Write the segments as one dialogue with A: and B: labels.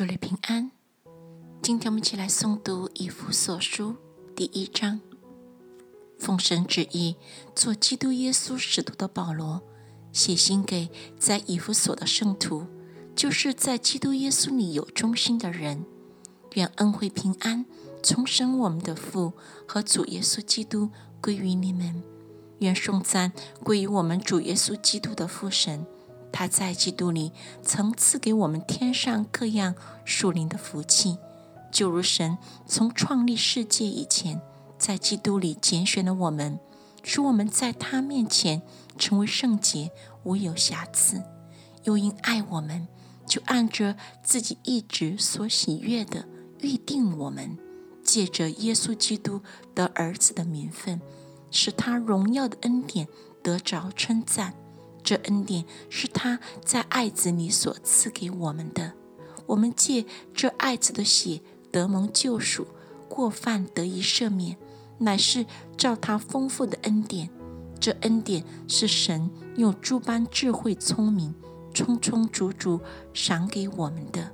A: 主内平安。今天我们一起来诵读《以弗所书》第一章。奉神旨意，做基督耶稣使徒的保罗，写信给在以弗所的圣徒，就是在基督耶稣里有忠心的人。愿恩惠平安从神我们的父和主耶稣基督归于你们。愿颂赞归于我们主耶稣基督的父神。他在基督里曾赐给我们天上各样属灵的福气，就如神从创立世界以前，在基督里拣选了我们，使我们在他面前成为圣洁，无有瑕疵；又因爱我们，就按着自己一直所喜悦的预定我们，借着耶稣基督的儿子的名分，使他荣耀的恩典得着称赞。这恩典是他在爱子里所赐给我们的，我们借这爱子的血得蒙救赎，过犯得以赦免，乃是照他丰富的恩典。这恩典是神用诸般智慧聪明，充充足足赏给我们的，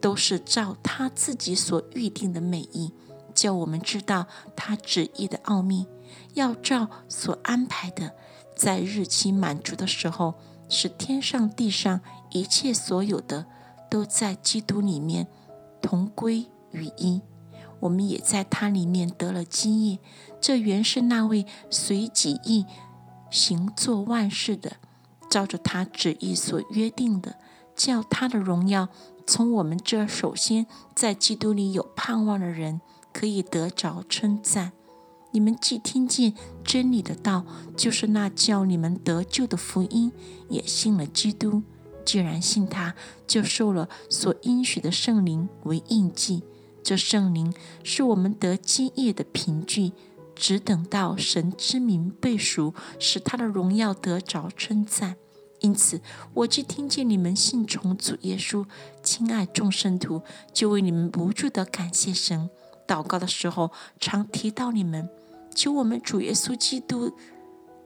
A: 都是照他自己所预定的美意，叫我们知道他旨意的奥秘，要照所安排的。在日期满足的时候，使天上地上一切所有的都在基督里面同归于一。我们也在他里面得了基业。这原是那位随己意行做万事的，照着他旨意所约定的，叫他的荣耀从我们这首先在基督里有盼望的人可以得着称赞。你们既听见真理的道，就是那叫你们得救的福音，也信了基督。既然信他，就受了所应许的圣灵为印记。这圣灵是我们得基业的凭据，只等到神之名被赎，使他的荣耀得着称赞。因此，我既听见你们信从主耶稣，亲爱众圣徒，就为你们不住的感谢神。祷告的时候，常提到你们。求我们主耶稣基督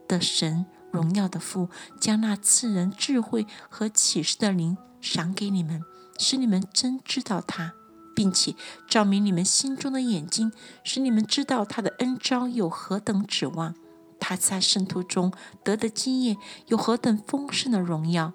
A: 的神荣耀的父，将那赐人智慧和启示的灵赏给你们，使你们真知道他，并且照明你们心中的眼睛，使你们知道他的恩招有何等指望，他在圣徒中得的经验有何等丰盛的荣耀，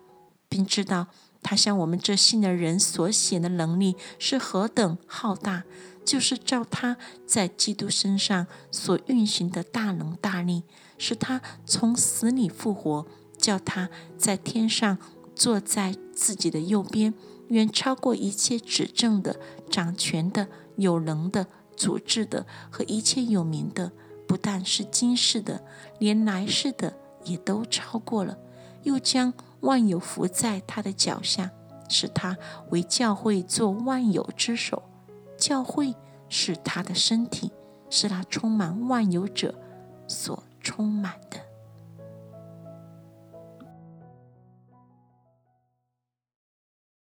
A: 并知道他向我们这信的人所显的能力是何等浩大。就是照他在基督身上所运行的大能大力，使他从死里复活，叫他在天上坐在自己的右边，远超过一切执政的、掌权的、有能的、主治的和一切有名的，不但是今世的，连来世的也都超过了。又将万有伏在他的脚下，使他为教会做万有之首。教会是他的身体，是他充满万有者所充满。